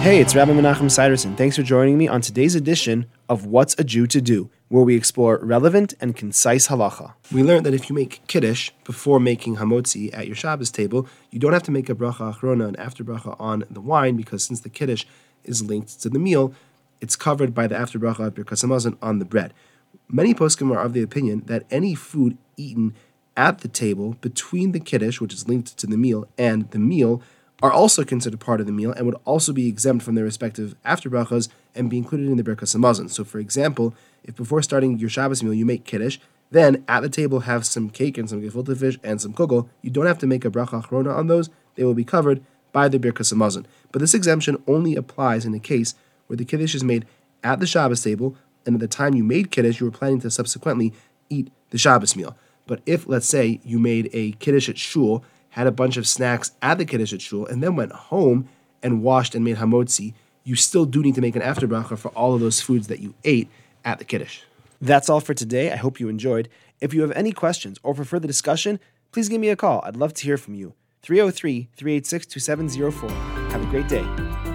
Hey, it's Rabbi Menachem Siderson. Thanks for joining me on today's edition of What's a Jew to Do, where we explore relevant and concise halacha. We learned that if you make kiddush before making hamotzi at your Shabbos table, you don't have to make a bracha achrona and after bracha on the wine because since the kiddush is linked to the meal, it's covered by the after bracha at Birkas Hamazon on the bread. Many poskim are of the opinion that any food eaten at the table between the kiddush, which is linked to the meal, and the meal are also considered part of the meal and would also be exempt from their respective after brachas and be included in the Birkas Hamazon. So, for example, if before starting your Shabbos meal you make kiddush, then at the table have some cake and some gefilte fish and some kugel, you don't have to make a bracha achrona on those; they will be covered by the Birkas Hamazon. But this exemption only applies in a case where the kiddush is made at the Shabbos table, and at the time you made kiddush, you were planning to subsequently eat the Shabbos meal. But if, let's say, you made a kiddush at shul had a bunch of snacks at the Kiddush at Shul, and then went home and washed and made hamotzi, you still do need to make an after bracha for all of those foods that you ate at the Kiddush. That's all for today. I hope you enjoyed. If you have any questions or for further discussion, please give me a call. I'd love to hear from you. 303 386 2704. Have a great day.